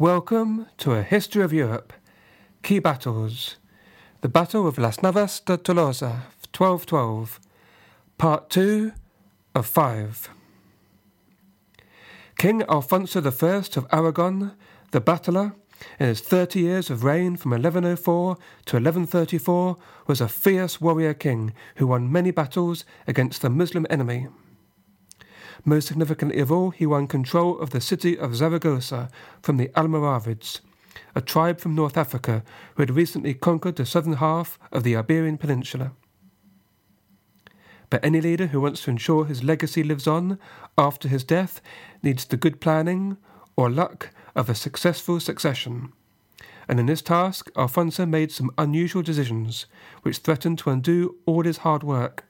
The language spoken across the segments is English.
Welcome to a history of Europe. Key battles. The Battle of Las Navas de Tolosa, 1212. Part 2 of 5. King Alfonso I of Aragon, the battler, in his thirty years of reign from 1104 to 1134, was a fierce warrior king who won many battles against the Muslim enemy. Most significantly of all, he won control of the city of Zaragoza from the Almoravids, a tribe from North Africa who had recently conquered the southern half of the Iberian Peninsula. But any leader who wants to ensure his legacy lives on after his death needs the good planning or luck of a successful succession. And in this task, Alfonso made some unusual decisions which threatened to undo all his hard work.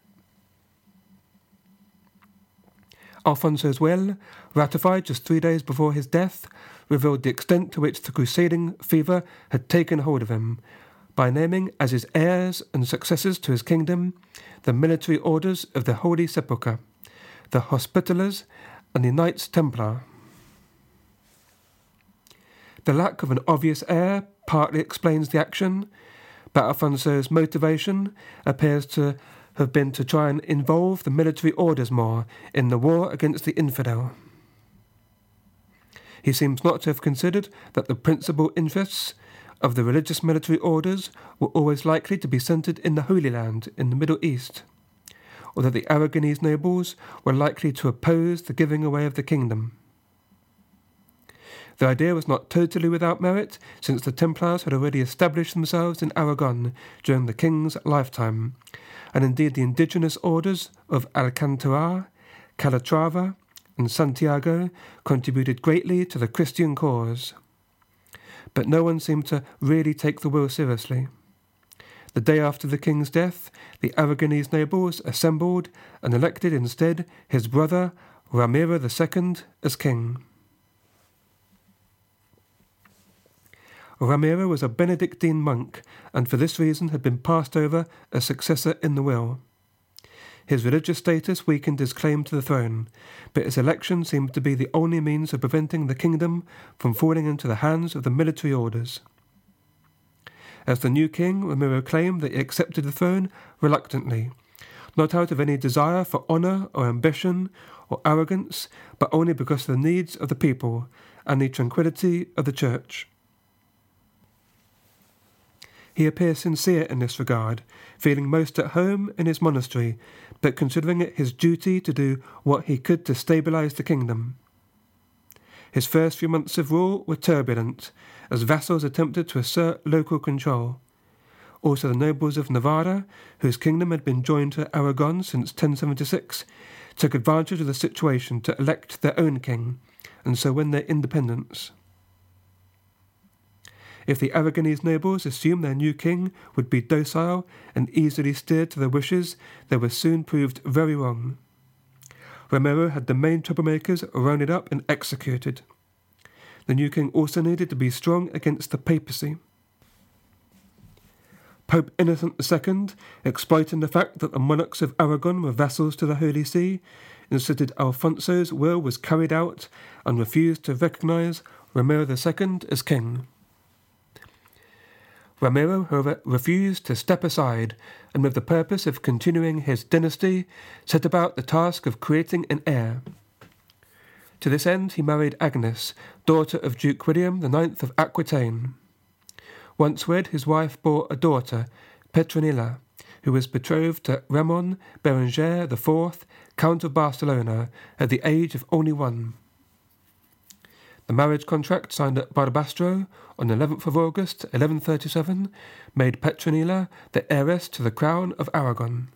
Alfonso's will, ratified just three days before his death, revealed the extent to which the crusading fever had taken hold of him, by naming as his heirs and successors to his kingdom the military orders of the Holy Sepulchre, the Hospitallers, and the Knights Templar. The lack of an obvious heir partly explains the action, but Alfonso's motivation appears to have been to try and involve the military orders more in the war against the infidel. He seems not to have considered that the principal interests of the religious military orders were always likely to be centred in the Holy Land in the Middle East, or that the Aragonese nobles were likely to oppose the giving away of the kingdom. The idea was not totally without merit, since the Templars had already established themselves in Aragon during the king's lifetime, and indeed the indigenous orders of Alcantara, Calatrava, and Santiago contributed greatly to the Christian cause. But no one seemed to really take the will seriously. The day after the king's death, the Aragonese nobles assembled and elected instead his brother Ramiro II as king. Ramiro was a Benedictine monk, and for this reason had been passed over as successor in the will. His religious status weakened his claim to the throne, but his election seemed to be the only means of preventing the kingdom from falling into the hands of the military orders. As the new king, Ramiro claimed that he accepted the throne reluctantly, not out of any desire for honour or ambition or arrogance, but only because of the needs of the people and the tranquillity of the church. He appears sincere in this regard, feeling most at home in his monastery, but considering it his duty to do what he could to stabilize the kingdom. His first few months of rule were turbulent, as vassals attempted to assert local control. Also, the nobles of Navarra, whose kingdom had been joined to Aragon since 1076, took advantage of the situation to elect their own king, and so win their independence. If the Aragonese nobles assumed their new king would be docile and easily steered to their wishes, they were soon proved very wrong. Ramiro had the main troublemakers rounded up and executed. The new king also needed to be strong against the papacy. Pope Innocent II, exploiting the fact that the monarchs of Aragon were vassals to the Holy See, insisted Alfonso's will was carried out and refused to recognize Ramiro II as king. Ramiro, however, refused to step aside and, with the purpose of continuing his dynasty, set about the task of creating an heir. To this end, he married Agnes, daughter of Duke William IX of Aquitaine. Once wed, his wife bore a daughter, Petronilla, who was betrothed to Ramon Berenger IV, Count of Barcelona, at the age of only one. The marriage contract signed at Barbastro on 11th of August 1137 made Petronilla the heiress to the crown of Aragon.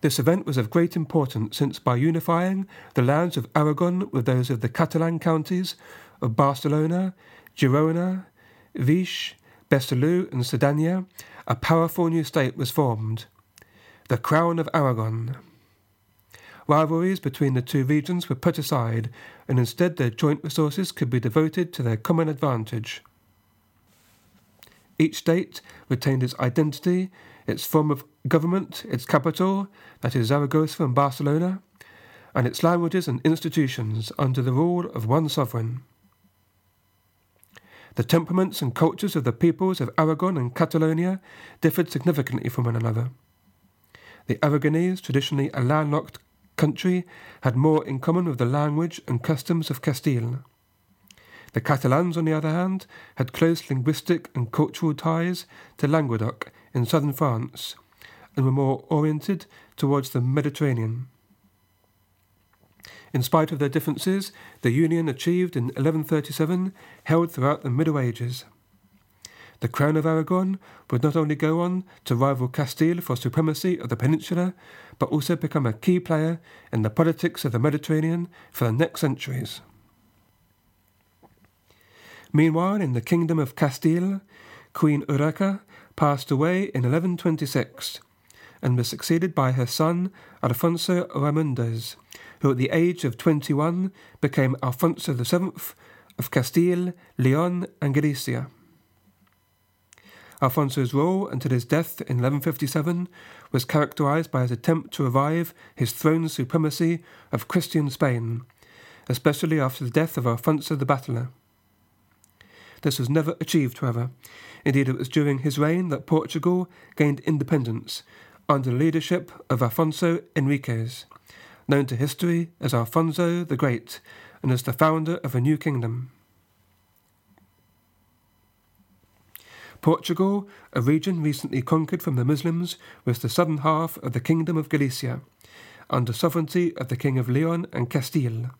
This event was of great importance since by unifying the lands of Aragon with those of the Catalan counties of Barcelona, Girona, Vich, Besalú, and Cerdanya, a powerful new state was formed, the Crown of Aragon. Rivalries between the two regions were put aside, and instead their joint resources could be devoted to their common advantage. Each state retained its identity, its form of government, its capital, that is Zaragoza and Barcelona, and its languages and institutions under the rule of one sovereign. The temperaments and cultures of the peoples of Aragon and Catalonia differed significantly from one another. The Aragonese, traditionally a landlocked country, had more in common with the language and customs of Castile. The Catalans, on the other hand, had close linguistic and cultural ties to Languedoc in southern France and were more oriented towards the Mediterranean. In spite of their differences, the union achieved in 1137 held throughout the Middle Ages. The Crown of Aragon would not only go on to rival Castile for supremacy of the peninsula, but also become a key player in the politics of the Mediterranean for the next centuries. Meanwhile, in the kingdom of Castile, Queen Urraca passed away in 1126 and was succeeded by her son Alfonso Raimundez, who at the age of 21 became Alfonso VII of Castile, Leon, and Galicia. Alfonso's rule until his death in 1157 was characterized by his attempt to revive his throne supremacy of Christian Spain, especially after the death of Alfonso the Battler. This was never achieved, however. Indeed, it was during his reign that Portugal gained independence under the leadership of Afonso Henriques, known to history as Alfonso the Great and as the founder of a new kingdom. Portugal, a region recently conquered from the Muslims, was the southern half of the Kingdom of Galicia, under sovereignty of the King of Leon and Castile.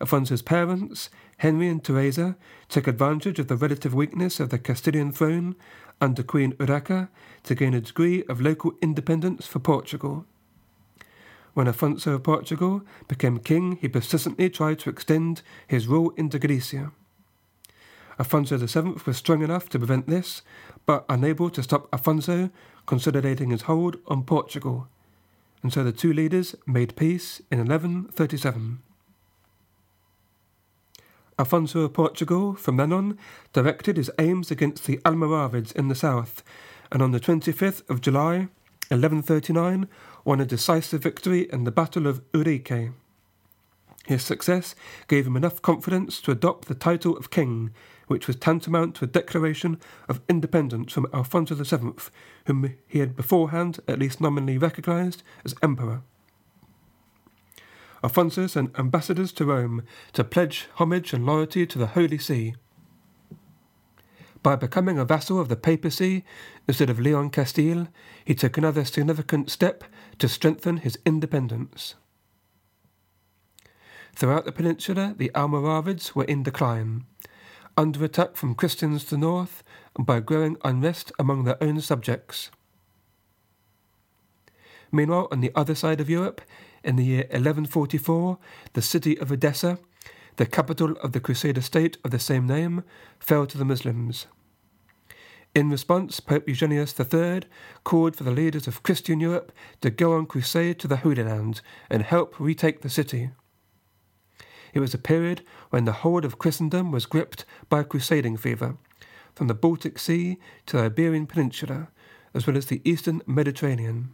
Afonso's parents, Henry and Teresa, took advantage of the relative weakness of the Castilian throne under Queen Urraca to gain a degree of local independence for Portugal. When Afonso of Portugal became king, he persistently tried to extend his rule into Galicia. Afonso VII was strong enough to prevent this, but unable to stop Afonso consolidating his hold on Portugal, and so the two leaders made peace in 1137. Afonso of Portugal, from then on, directed his aims against the Almoravids in the south, and on the 25th of July, 1139, won a decisive victory in the Battle of Ourique. His success gave him enough confidence to adopt the title of king, which was tantamount to a declaration of independence from Alfonso VII, whom he had beforehand at least nominally recognized as emperor. Alfonso sent ambassadors to Rome to pledge homage and loyalty to the Holy See. By becoming a vassal of the papacy instead of Leon Castile, he took another significant step to strengthen his independence. Throughout the peninsula, the Almoravids were in decline, under attack from Christians to the north and by growing unrest among their own subjects. Meanwhile, on the other side of Europe, in the year 1144, the city of Edessa the capital of the Crusader state of the same name, fell to the Muslims. In response, Pope Eugenius III called for the leaders of Christian Europe to go on crusade to the Holy Land and help retake the city. It was a period when the whole of Christendom was gripped by a crusading fever, from the Baltic Sea to the Iberian Peninsula, as well as the eastern Mediterranean.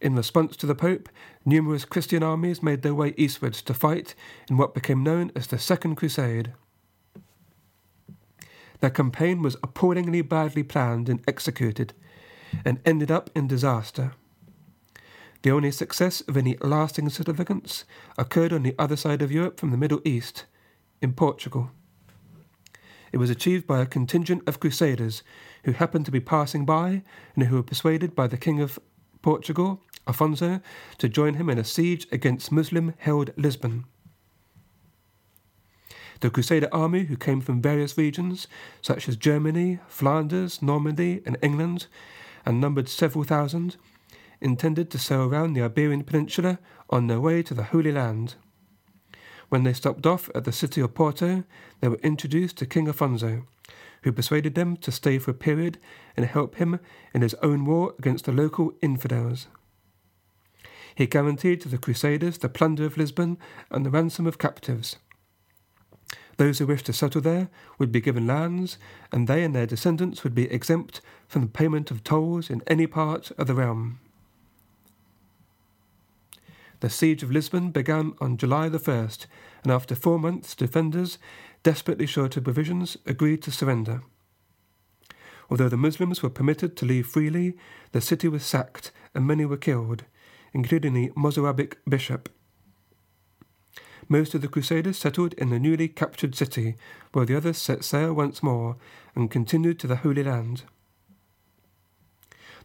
In response to the Pope, numerous Christian armies made their way eastwards to fight in what became known as the Second Crusade. Their campaign was appallingly badly planned and executed, and ended up in disaster. The only success of any lasting significance occurred on the other side of Europe from the Middle East, in Portugal. It was achieved by a contingent of crusaders who happened to be passing by and who were persuaded by the King of Portugal, Afonso, to join him in a siege against Muslim held Lisbon. The Crusader army, who came from various regions, such as Germany, Flanders, Normandy, and England, and numbered several thousand, intended to sail round the Iberian Peninsula on their way to the Holy Land. When they stopped off at the city of Porto, they were introduced to King Afonso, who persuaded them to stay for a period and help him in his own war against the local infidels. He guaranteed to the Crusaders the plunder of Lisbon and the ransom of captives. Those who wished to settle there would be given lands, and they and their descendants would be exempt from the payment of tolls in any part of the realm. The siege of Lisbon began on July the 1st, and after four months, defenders, desperately short of provisions, agreed to surrender. Although the Muslims were permitted to leave freely, the city was sacked and many were killed, including the Mozarabic bishop. Most of the Crusaders settled in the newly captured city, while the others set sail once more and continued to the Holy Land.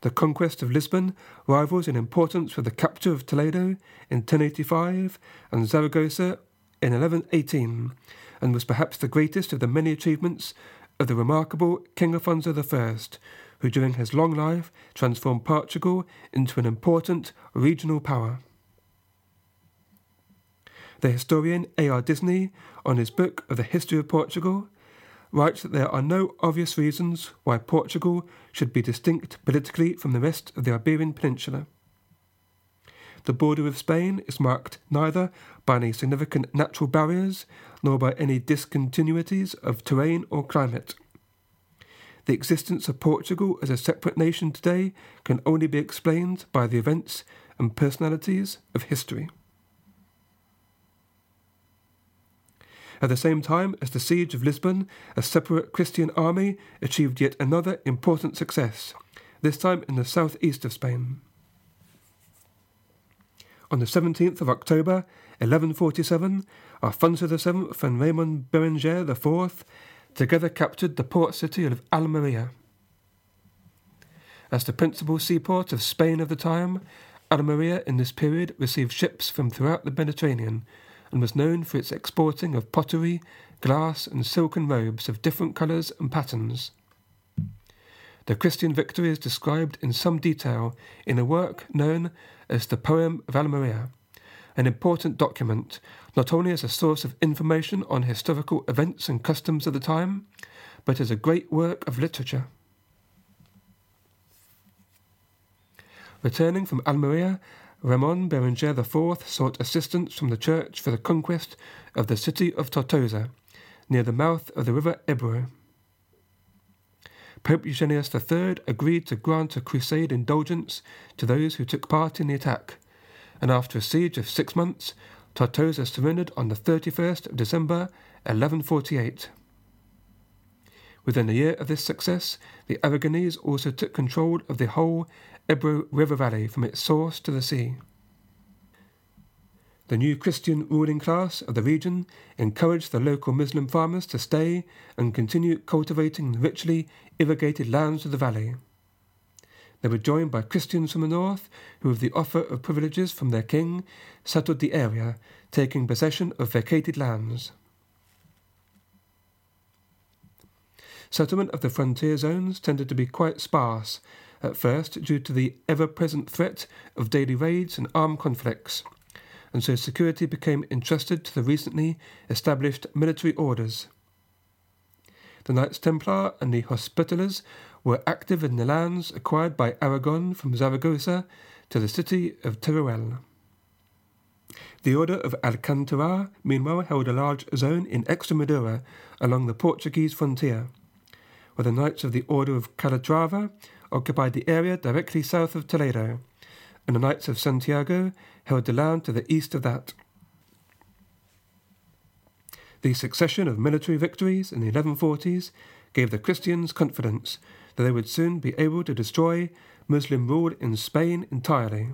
The conquest of Lisbon rivals in importance with the capture of Toledo in 1085 and Zaragoza in 1118, and was perhaps the greatest of the many achievements of the remarkable King Afonso I, who during his long life transformed Portugal into an important regional power. The historian A.R. Disney, on his book of the history of Portugal, writes that there are no obvious reasons why Portugal should be distinct politically from the rest of the Iberian Peninsula. The border of Spain is marked neither by any significant natural barriers nor by any discontinuities of terrain or climate. The existence of Portugal as a separate nation today can only be explained by the events and personalities of history. At the same time as the siege of Lisbon, a separate Christian army achieved yet another important success, this time in the southeast of Spain. On the 17th of October, 1147, Alfonso VII and Raymond Berenger IV together captured the port city of Almeria. As the principal seaport of Spain of the time, Almeria in this period received ships from throughout the Mediterranean and was known for its exporting of pottery, glass, and silken robes of different colours and patterns. The Christian victory is described in some detail in a work known as the Poem of Almeria, an important document not only as a source of information on historical events and customs of the time, but as a great work of literature. Returning from Almeria, Ramon Berenger IV sought assistance from the church for the conquest of the city of Tortosa, near the mouth of the river Ebro. Pope Eugenius III agreed to grant a crusade indulgence to those who took part in the attack, and after a siege of six months, Tortosa surrendered on the 31st of December 1148. Within a year of this success, the Aragonese also took control of the whole Ebro River Valley from its source to the sea. The new Christian ruling class of the region encouraged the local Muslim farmers to stay and continue cultivating the richly irrigated lands of the valley. They were joined by Christians from the north, who, with the offer of privileges from their king, settled the area, taking possession of vacated lands. Settlement of the frontier zones tended to be quite sparse, at first due to the ever present threat of daily raids and armed conflicts, and so security became entrusted to the recently established military orders. The Knights Templar and the Hospitallers were active in the lands acquired by Aragon from Zaragoza to the city of Teruel. The Order of Alcantara, meanwhile, held a large zone in Extremadura along the Portuguese frontier, where the Knights of the Order of Calatrava occupied the area directly south of Toledo, and the Knights of Santiago held the land to the east of that. The succession of military victories in the 1140s gave the Christians confidence that they would soon be able to destroy Muslim rule in Spain entirely.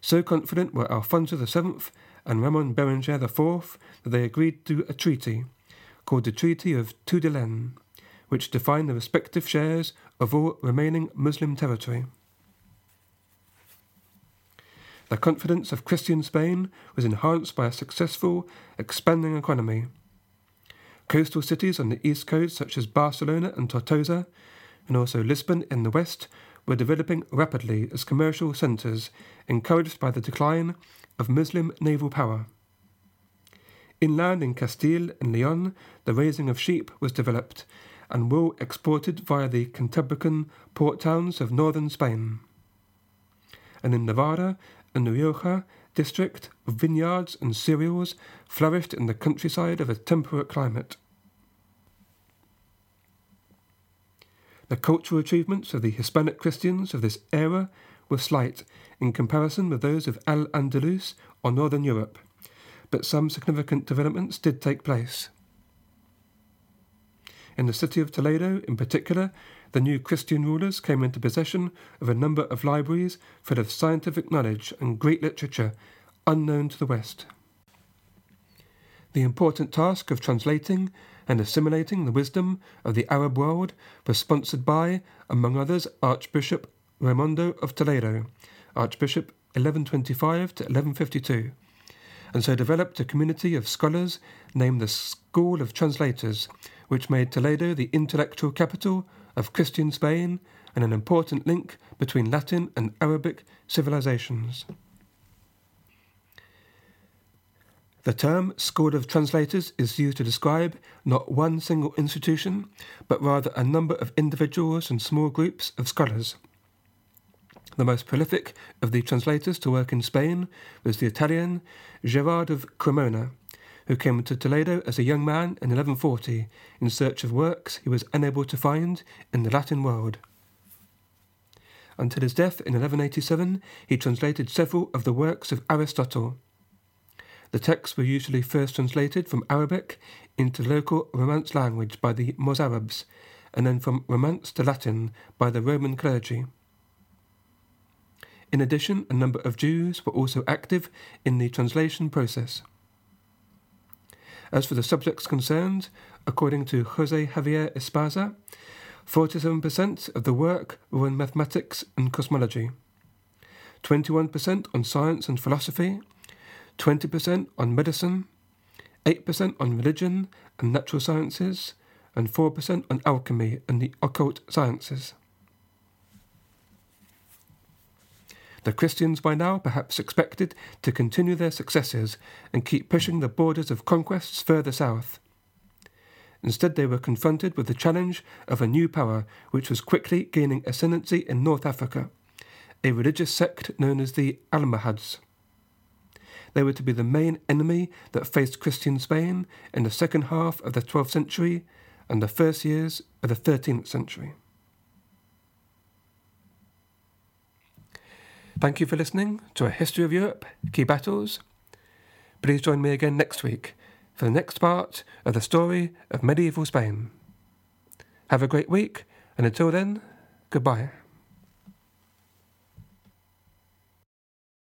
So confident were Alfonso VII and Ramon Berenger IV that they agreed to a treaty, called the Treaty of Tudela, which define the respective shares of all remaining Muslim territory. the confidence of Christian Spain was enhanced by a successful, expanding economy. Coastal cities on the east coast, such as Barcelona and Tortosa, and also Lisbon in the west, were developing rapidly as commercial centres, encouraged by the decline of Muslim naval power. Inland in Castile and Leon, the raising of sheep was developed, and wool exported via the Cantabrican port towns of northern Spain. And in Navarra and Rioja district, vineyards and cereals flourished in the countryside of a temperate climate. The cultural achievements of the Hispanic Christians of this era were slight in comparison with those of Al Andalus or Northern Europe, but some significant developments did take place. In the city of Toledo, in particular, the new Christian rulers came into possession of a number of libraries full of scientific knowledge and great literature unknown to the West. The important task of translating and assimilating the wisdom of the Arab world was sponsored by, among others, Archbishop Raimondo of Toledo, Archbishop 1125 to 1152, and so developed a community of scholars named the School of Translators, which made Toledo the intellectual capital of Christian Spain and an important link between Latin and Arabic civilizations. The term School of Translators is used to describe not one single institution, but rather a number of individuals and small groups of scholars. The most prolific of the translators to work in Spain was the Italian Gerard of Cremona, who came to Toledo as a young man in 1140 in search of works he was unable to find in the Latin world. Until his death in 1187, he translated several of the works of Aristotle. The texts were usually first translated from Arabic into local Romance language by the Mozarabs, and then from Romance to Latin by the Roman clergy. In addition, a number of Jews were also active in the translation process. As for the subjects concerned, according to Jose Javier Esparza, 47% of the work were in mathematics and cosmology, 21% on science and philosophy, 20% on medicine, 8% on religion and natural sciences, and 4% on alchemy and the occult sciences. The Christians by now perhaps expected to continue their successes and keep pushing the borders of conquests further south. Instead, they were confronted with the challenge of a new power which was quickly gaining ascendancy in North Africa, a religious sect known as the Almohads. They were to be the main enemy that faced Christian Spain in the second half of the 12th century and the first years of the 13th century. Thank you for listening to A History of Europe Key Battles. Please join me again next week for the next part of the story of medieval Spain. Have a great week, and until then, goodbye.